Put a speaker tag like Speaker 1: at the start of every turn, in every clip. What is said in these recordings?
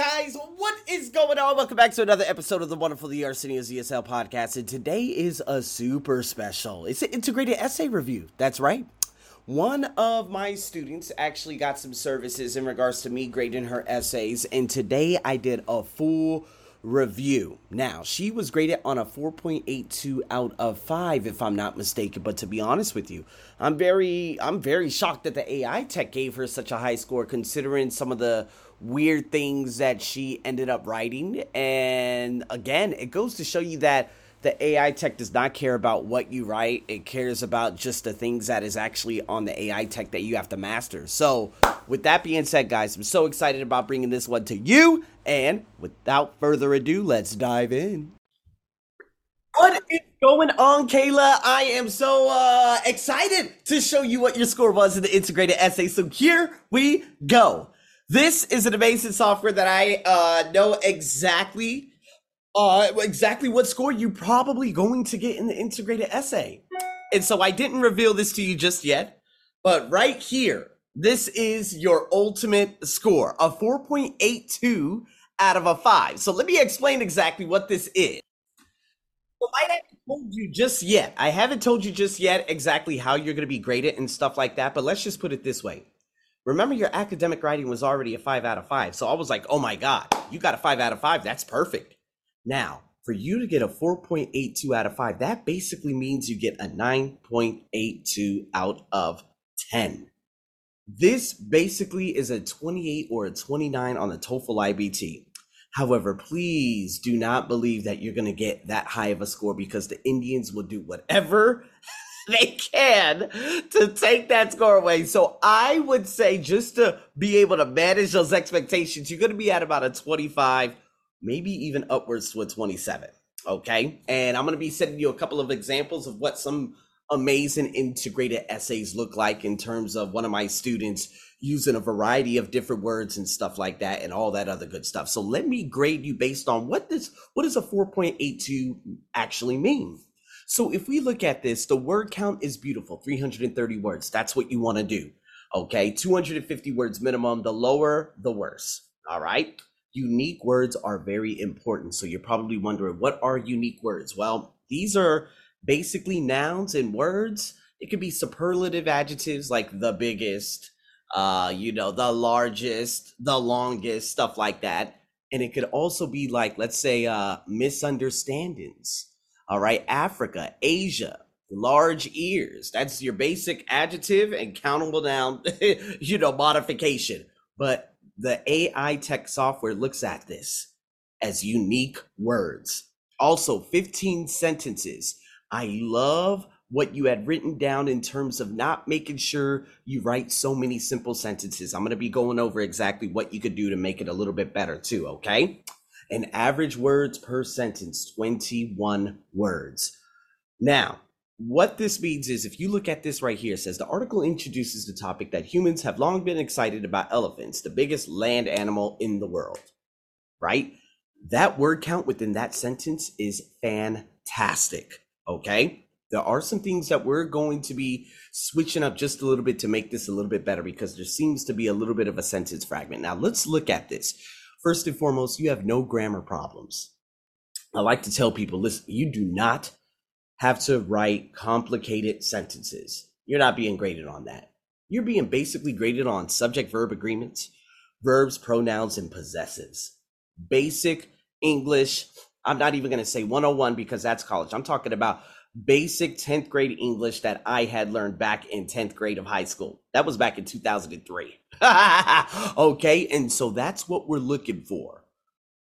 Speaker 1: guys? What is going on? Welcome back to another episode of the wonderful The Arsenio's ESL podcast. And today is a super special. It's an integrated essay review. That's right. One of my students actually got some services in regards to me grading her essays. And today I did a full review. Now, she was graded on a 4.82 out of 5 if I'm not mistaken, but to be honest with you, I'm very I'm very shocked that the AI tech gave her such a high score considering some of the weird things that she ended up writing. And again, it goes to show you that the AI tech does not care about what you write. It cares about just the things that is actually on the AI tech that you have to master. So, with that being said, guys, I'm so excited about bringing this one to you. And without further ado, let's dive in. What is going on, Kayla? I am so uh, excited to show you what your score was in the integrated essay. So, here we go. This is an amazing software that I uh, know exactly uh, exactly what score you're probably going to get in the integrated essay. And so I didn't reveal this to you just yet, but right here, this is your ultimate score, a 4.82 out of a 5. So let me explain exactly what this is. I haven't told you just yet. I haven't told you just yet exactly how you're going to be graded and stuff like that, but let's just put it this way. Remember, your academic writing was already a five out of five. So I was like, oh my God, you got a five out of five. That's perfect. Now, for you to get a 4.82 out of five, that basically means you get a 9.82 out of 10. This basically is a 28 or a 29 on the TOEFL IBT. However, please do not believe that you're going to get that high of a score because the Indians will do whatever they can to take that score away. So I would say just to be able to manage those expectations, you're going to be at about a 25, maybe even upwards to a 27. Okay. And I'm going to be sending you a couple of examples of what some amazing integrated essays look like in terms of one of my students using a variety of different words and stuff like that and all that other good stuff. So let me grade you based on what this what does a 4.82 actually mean? So if we look at this, the word count is beautiful 330 words. That's what you want to do. Okay, 250 words minimum. The lower, the worse. All right. Unique words are very important. So you're probably wondering, what are unique words? Well, these are basically nouns and words. It could be superlative adjectives like the biggest, uh, you know, the largest, the longest, stuff like that. And it could also be like, let's say, uh, misunderstandings all right, Africa, Asia, large ears. That's your basic adjective and countable noun, you know, modification. But the AI tech software looks at this as unique words. Also, 15 sentences. I love what you had written down in terms of not making sure you write so many simple sentences. I'm going to be going over exactly what you could do to make it a little bit better too, okay? And average words per sentence 21 words. Now, what this means is if you look at this right here, it says the article introduces the topic that humans have long been excited about elephants, the biggest land animal in the world. Right? That word count within that sentence is fantastic. Okay? There are some things that we're going to be switching up just a little bit to make this a little bit better because there seems to be a little bit of a sentence fragment. Now, let's look at this. First and foremost, you have no grammar problems. I like to tell people listen, you do not have to write complicated sentences. You're not being graded on that. You're being basically graded on subject verb agreements, verbs, pronouns, and possessives. Basic English. I'm not even going to say 101 because that's college. I'm talking about basic 10th grade English that I had learned back in 10th grade of high school. That was back in 2003. okay, and so that's what we're looking for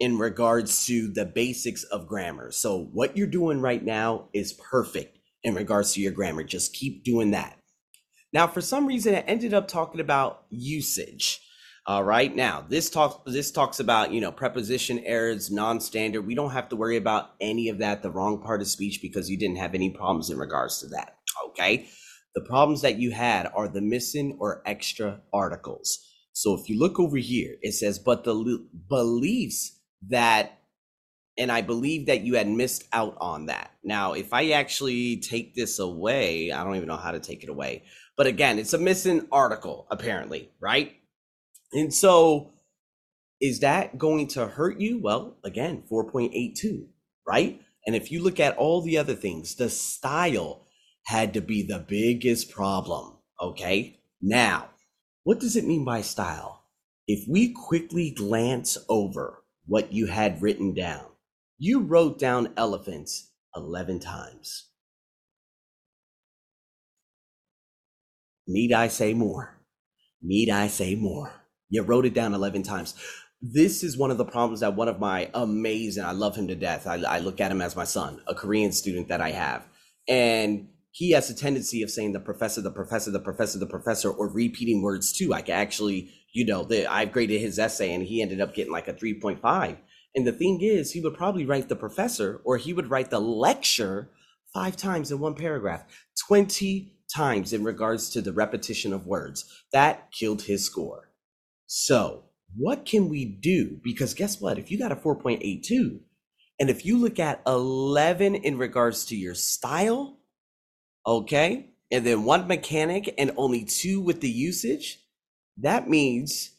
Speaker 1: in regards to the basics of grammar. So, what you're doing right now is perfect in regards to your grammar. Just keep doing that. Now, for some reason, I ended up talking about usage. All right. Now, this talks this talks about, you know, preposition errors, non-standard. We don't have to worry about any of that, the wrong part of speech because you didn't have any problems in regards to that. Okay? The problems that you had are the missing or extra articles. So if you look over here, it says but the beliefs that and I believe that you had missed out on that. Now, if I actually take this away, I don't even know how to take it away. But again, it's a missing article apparently, right? And so Is that going to hurt you? Well, again, 4.82, right? And if you look at all the other things, the style had to be the biggest problem. Okay. Now, what does it mean by style? If we quickly glance over what you had written down, you wrote down elephants 11 times. Need I say more? Need I say more? You wrote it down 11 times. This is one of the problems that one of my amazing, I love him to death. I, I look at him as my son, a Korean student that I have. And he has a tendency of saying the professor, the professor, the professor, the professor, or repeating words too. I can actually, you know, the, I've graded his essay and he ended up getting like a 3.5. And the thing is, he would probably write the professor or he would write the lecture five times in one paragraph. 20 times in regards to the repetition of words. That killed his score. So, what can we do? Because guess what? If you got a 4.82, and if you look at 11 in regards to your style, okay, and then one mechanic and only two with the usage, that means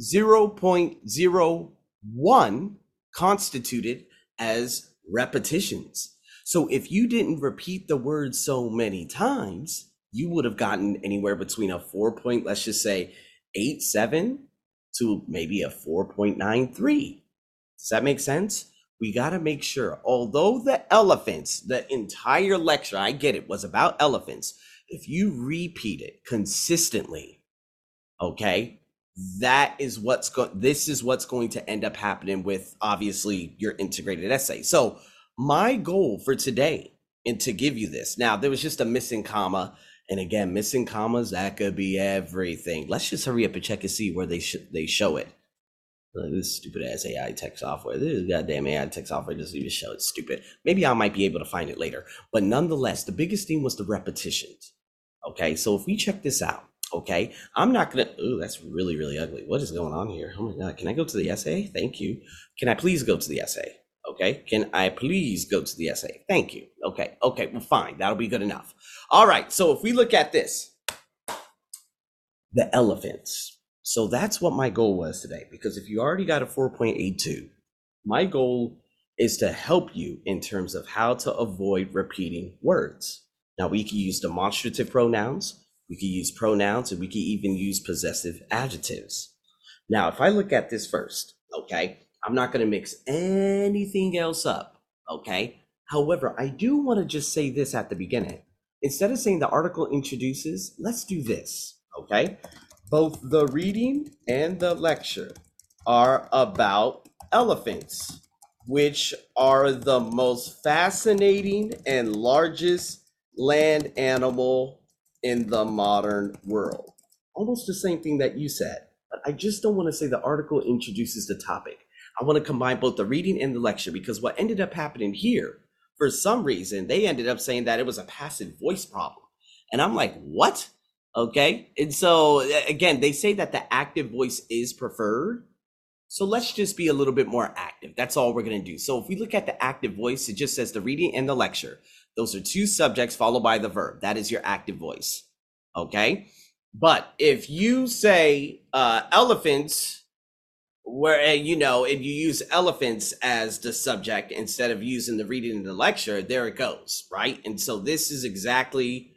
Speaker 1: 0.01 constituted as repetitions. So if you didn't repeat the word so many times, you would have gotten anywhere between a four point, let's just say eight, seven to maybe a 4.93. Does that make sense? We got to make sure, although the elephants, the entire lecture, I get it, was about elephants. If you repeat it consistently, okay, that is what's going, this is what's going to end up happening with obviously your integrated essay. So, my goal for today and to give you this now, there was just a missing comma and again, missing commas, that could be everything. Let's just hurry up and check and see where they sh- they show it. this stupid ass AI tech software. This goddamn AI tech software doesn't even show it. Stupid. Maybe I might be able to find it later. But nonetheless, the biggest thing was the repetitions. Okay, so if we check this out, okay, I'm not gonna. Oh, that's really really ugly. What is going on here? Oh my god! Can I go to the essay? Thank you. Can I please go to the essay? Okay. Can I please go to the essay? Thank you. Okay. Okay. Well, fine. That'll be good enough. All right. So if we look at this, the elephants. So that's what my goal was today. Because if you already got a 4.82, my goal is to help you in terms of how to avoid repeating words. Now, we can use demonstrative pronouns, we can use pronouns, and we can even use possessive adjectives. Now, if I look at this first, okay, I'm not going to mix anything else up. Okay. However, I do want to just say this at the beginning. Instead of saying the article introduces, let's do this. Okay. Both the reading and the lecture are about elephants, which are the most fascinating and largest land animal in the modern world. Almost the same thing that you said, but I just don't want to say the article introduces the topic. I want to combine both the reading and the lecture because what ended up happening here, for some reason, they ended up saying that it was a passive voice problem. And I'm like, what? Okay. And so, again, they say that the active voice is preferred. So let's just be a little bit more active. That's all we're going to do. So if we look at the active voice, it just says the reading and the lecture. Those are two subjects followed by the verb. That is your active voice. Okay. But if you say uh, elephants, where you know if you use elephants as the subject instead of using the reading in the lecture there it goes right? And so this is exactly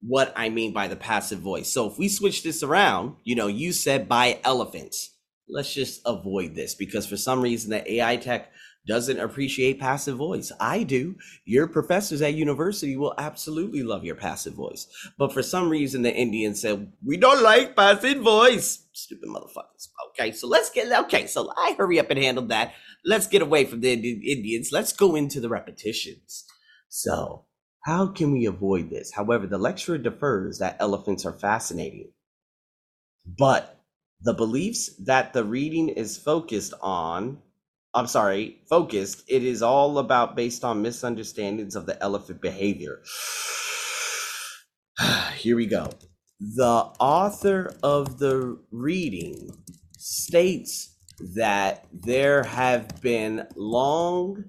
Speaker 1: what i mean by the passive voice. So if we switch this around you know you said by elephants. Let's just avoid this because for some reason the ai tech doesn't appreciate passive voice. I do. Your professors at university will absolutely love your passive voice. But for some reason, the Indians said, we don't like passive voice. Stupid motherfuckers. Okay, so let's get, okay, so I hurry up and handle that. Let's get away from the Indians. Let's go into the repetitions. So, how can we avoid this? However, the lecturer defers that elephants are fascinating. But the beliefs that the reading is focused on I'm sorry, focused. It is all about based on misunderstandings of the elephant behavior. Here we go. The author of the reading states that there have been long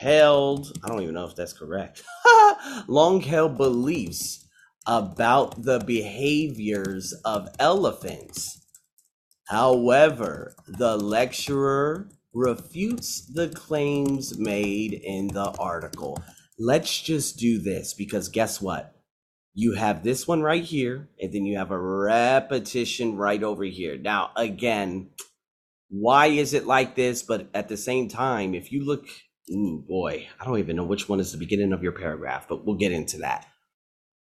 Speaker 1: held, I don't even know if that's correct, long held beliefs about the behaviors of elephants However, the lecturer refutes the claims made in the article. Let's just do this because guess what? You have this one right here, and then you have a repetition right over here. Now, again, why is it like this? But at the same time, if you look, ooh, boy, I don't even know which one is the beginning of your paragraph, but we'll get into that.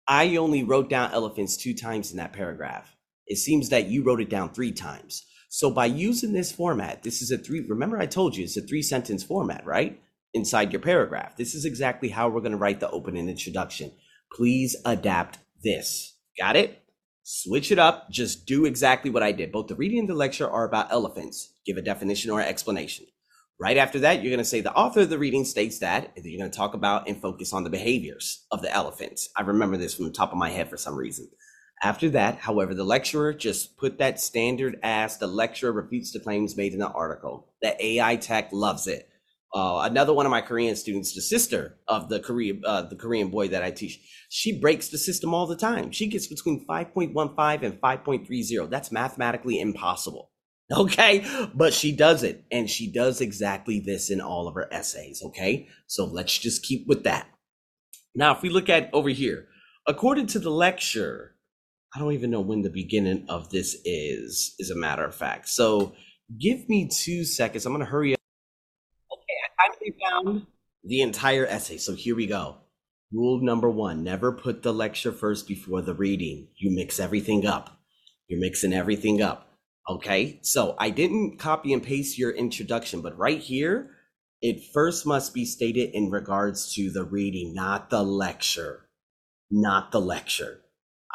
Speaker 1: I only wrote down elephants two times in that paragraph. It seems that you wrote it down three times. So by using this format, this is a three, remember I told you it's a three sentence format, right? Inside your paragraph. This is exactly how we're going to write the opening introduction. Please adapt this. Got it? Switch it up. Just do exactly what I did. Both the reading and the lecture are about elephants. Give a definition or explanation. Right after that, you're going to say the author of the reading states that, and then you're going to talk about and focus on the behaviors of the elephants. I remember this from the top of my head for some reason. After that, however, the lecturer just put that standard as the lecturer refutes the claims made in the article. The AI tech loves it. Uh, another one of my Korean students, the sister of the Korean uh, the Korean boy that I teach, she breaks the system all the time. She gets between 5.15 and 5.30. That's mathematically impossible. Okay. But she does it. And she does exactly this in all of her essays. Okay. So let's just keep with that. Now, if we look at over here, according to the lecture, I don't even know when the beginning of this is, as a matter of fact. So give me two seconds. I'm going to hurry up. Okay. I finally found the entire essay. So here we go. Rule number one never put the lecture first before the reading. You mix everything up. You're mixing everything up. Okay, so I didn't copy and paste your introduction, but right here, it first must be stated in regards to the reading, not the lecture. Not the lecture.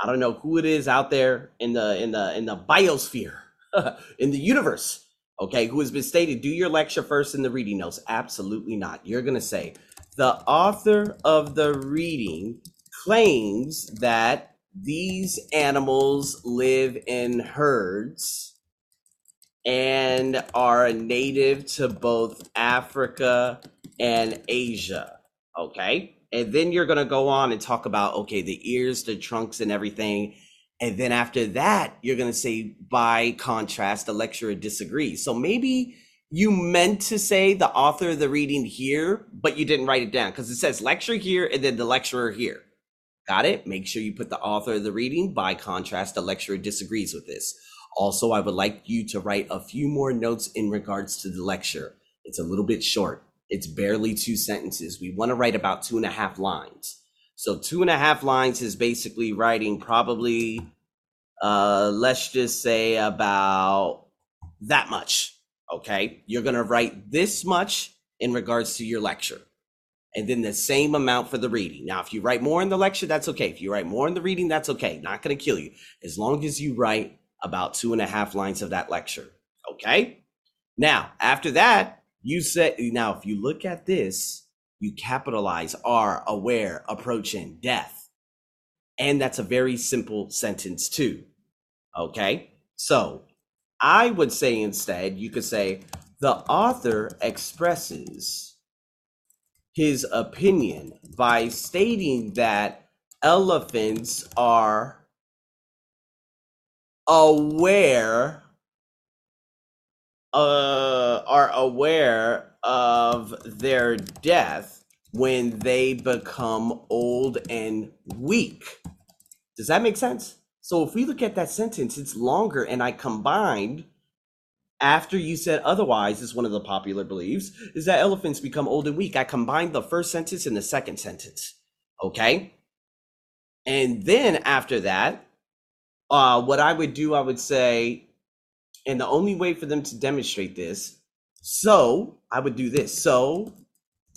Speaker 1: I don't know who it is out there in the in the in the biosphere, in the universe, okay, who has been stated, do your lecture first in the reading notes. Absolutely not. You're gonna say, the author of the reading claims that these animals live in herds and are native to both Africa and Asia. Okay. And then you're going to go on and talk about, okay, the ears, the trunks, and everything. And then after that, you're going to say, by contrast, the lecturer disagrees. So maybe you meant to say the author of the reading here, but you didn't write it down because it says lecture here and then the lecturer here. Got it? Make sure you put the author of the reading. By contrast, the lecturer disagrees with this. Also, I would like you to write a few more notes in regards to the lecture. It's a little bit short. It's barely two sentences. We want to write about two and a half lines. So two and a half lines is basically writing probably, uh, let's just say about that much. Okay. You're going to write this much in regards to your lecture and then the same amount for the reading. Now, if you write more in the lecture, that's okay. If you write more in the reading, that's okay. Not going to kill you as long as you write about two and a half lines of that lecture. Okay. Now, after that, you said, now, if you look at this, you capitalize are aware, approaching death. And that's a very simple sentence, too. Okay. So I would say instead, you could say, the author expresses his opinion by stating that elephants are aware uh, are aware of their death when they become old and weak. Does that make sense? So if we look at that sentence, it's longer, and I combined after you said otherwise is one of the popular beliefs is that elephants become old and weak. I combined the first sentence and the second sentence. Okay. And then after that, uh, what I would do, I would say, and the only way for them to demonstrate this, so I would do this. So,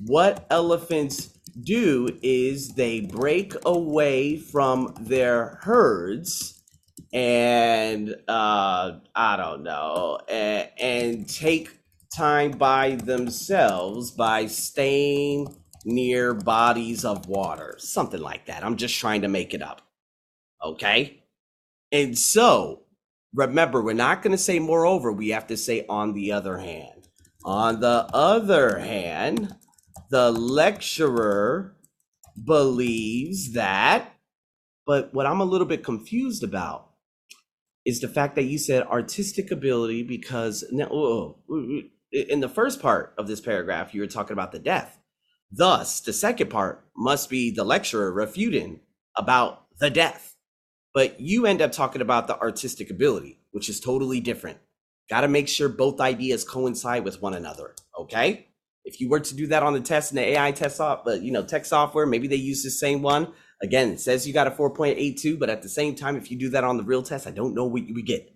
Speaker 1: what elephants do is they break away from their herds and uh, I don't know, and, and take time by themselves by staying near bodies of water, something like that. I'm just trying to make it up. Okay. And so, remember, we're not going to say moreover, we have to say on the other hand. On the other hand, the lecturer believes that, but what I'm a little bit confused about is the fact that you said artistic ability because now, in the first part of this paragraph, you were talking about the death. Thus, the second part must be the lecturer refuting about the death. But you end up talking about the artistic ability, which is totally different. Got to make sure both ideas coincide with one another. Okay. If you were to do that on the test in the AI test but you know, tech software, maybe they use the same one. Again, it says you got a 4.82, but at the same time, if you do that on the real test, I don't know what we get.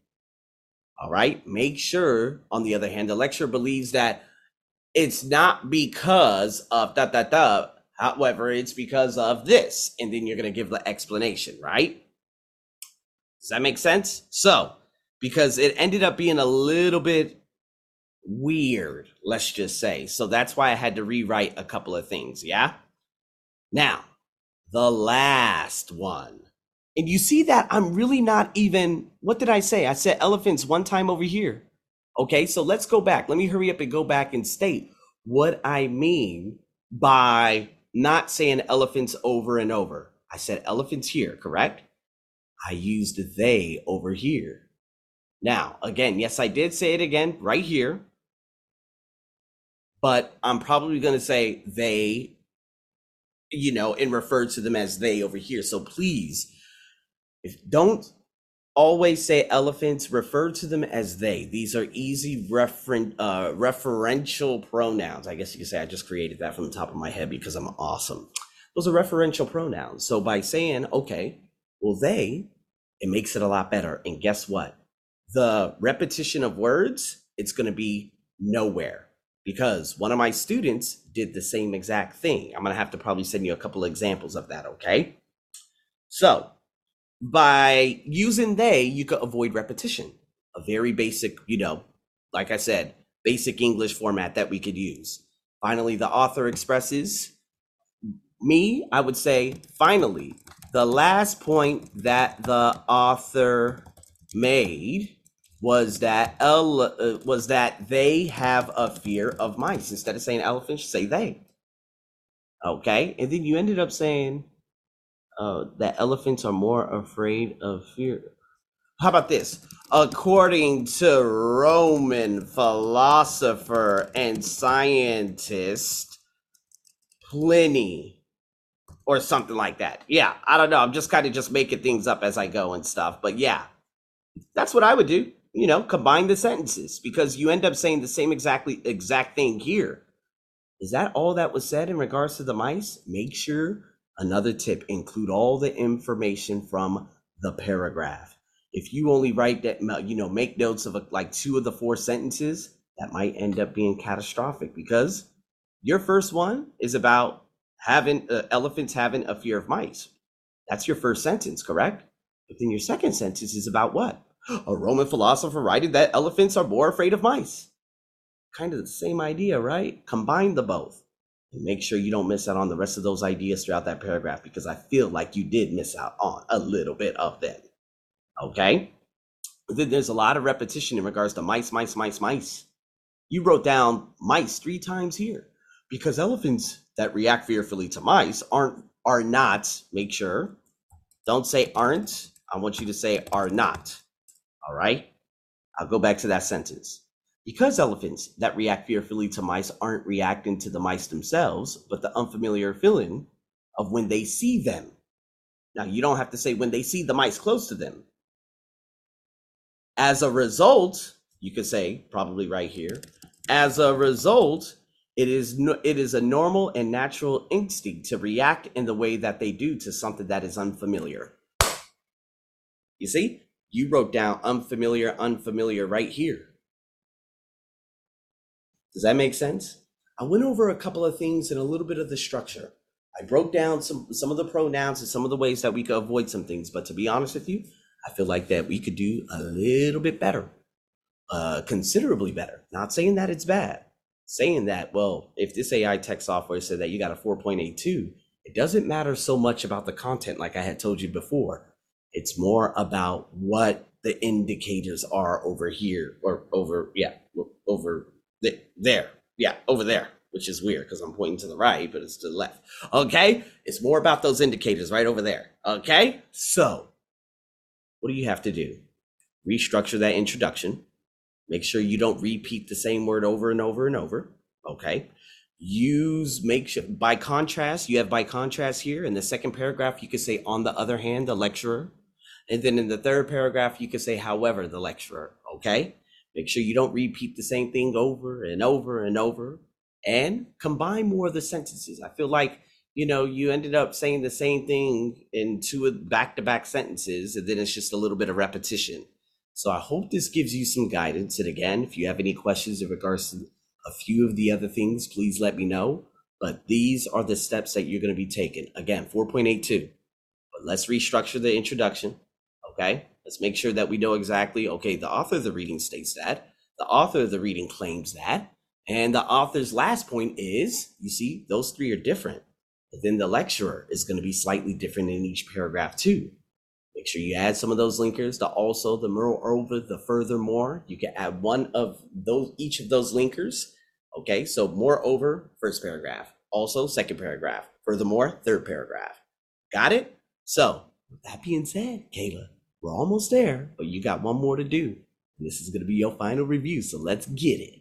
Speaker 1: All right. Make sure, on the other hand, the lecturer believes that it's not because of da da da. However, it's because of this. And then you're going to give the explanation, right? Does that make sense? So, because it ended up being a little bit weird, let's just say. So that's why I had to rewrite a couple of things. Yeah. Now, the last one. And you see that I'm really not even, what did I say? I said elephants one time over here. Okay, so let's go back. Let me hurry up and go back and state what I mean by not saying elephants over and over. I said elephants here, correct? I used they over here. Now, again, yes, I did say it again right here, but I'm probably going to say they, you know, and refer to them as they over here. So please, if don't always say elephants, refer to them as they. These are easy referen- uh, referential pronouns. I guess you could say I just created that from the top of my head because I'm awesome. Those are referential pronouns. So by saying, okay, well, they, it makes it a lot better. And guess what? The repetition of words, it's going to be nowhere because one of my students did the same exact thing. I'm going to have to probably send you a couple of examples of that. Okay. So by using they, you could avoid repetition. A very basic, you know, like I said, basic English format that we could use. Finally, the author expresses me, I would say, finally, the last point that the author made was that el- uh, was that they have a fear of mice. Instead of saying elephants, say they. Okay, and then you ended up saying uh, that elephants are more afraid of fear. How about this? According to Roman philosopher and scientist Pliny, or something like that. Yeah, I don't know. I'm just kind of just making things up as I go and stuff. But yeah, that's what I would do. You know, combine the sentences because you end up saying the same exactly exact thing here. Is that all that was said in regards to the mice? Make sure another tip include all the information from the paragraph. If you only write that, you know, make notes of like two of the four sentences, that might end up being catastrophic because your first one is about having uh, elephants having a fear of mice. That's your first sentence, correct? But then your second sentence is about what? A Roman philosopher writing that elephants are more afraid of mice. Kind of the same idea, right? Combine the both and make sure you don't miss out on the rest of those ideas throughout that paragraph because I feel like you did miss out on a little bit of them. Okay? Then there's a lot of repetition in regards to mice, mice, mice, mice. You wrote down mice three times here because elephants that react fearfully to mice aren't are not make sure don't say aren't i want you to say are not all right? I'll go back to that sentence. Because elephants that react fearfully to mice aren't reacting to the mice themselves but the unfamiliar feeling of when they see them. Now you don't have to say when they see the mice close to them. As a result you could say probably right here as a result it is it is a normal and natural instinct to react in the way that they do to something that is unfamiliar. You see, you wrote down unfamiliar, unfamiliar right here. Does that make sense? I went over a couple of things and a little bit of the structure. I broke down some some of the pronouns and some of the ways that we could avoid some things. But to be honest with you, I feel like that we could do a little bit better, uh, considerably better. Not saying that it's bad, saying that, well, if this AI tech software said that you got a 4.82, it doesn't matter so much about the content, like I had told you before. It's more about what the indicators are over here or over, yeah, over the, there. Yeah, over there, which is weird because I'm pointing to the right, but it's to the left. Okay. It's more about those indicators right over there. Okay. So, what do you have to do? restructure that introduction. Make sure you don't repeat the same word over and over and over. Okay. Use make sure by contrast, you have by contrast here. In the second paragraph, you could say, on the other hand, the lecturer. And then in the third paragraph, you could say, however, the lecturer. Okay. Make sure you don't repeat the same thing over and over and over and combine more of the sentences. I feel like, you know, you ended up saying the same thing in two back to back sentences, and then it's just a little bit of repetition. So I hope this gives you some guidance. And again, if you have any questions in regards to a few of the other things, please let me know. But these are the steps that you're going to be taking. Again, 4.82. But let's restructure the introduction. Okay. Let's make sure that we know exactly, okay, the author of the reading states that, the author of the reading claims that, and the author's last point is, you see, those three are different. But then the lecturer is going to be slightly different in each paragraph too. Make sure you add some of those linkers. The also, the moreover, the furthermore. You can add one of those, each of those linkers. Okay, so moreover, first paragraph. Also, second paragraph. Furthermore, third paragraph. Got it? So, with that being said, Kayla, we're almost there, but you got one more to do. This is going to be your final review, so let's get it.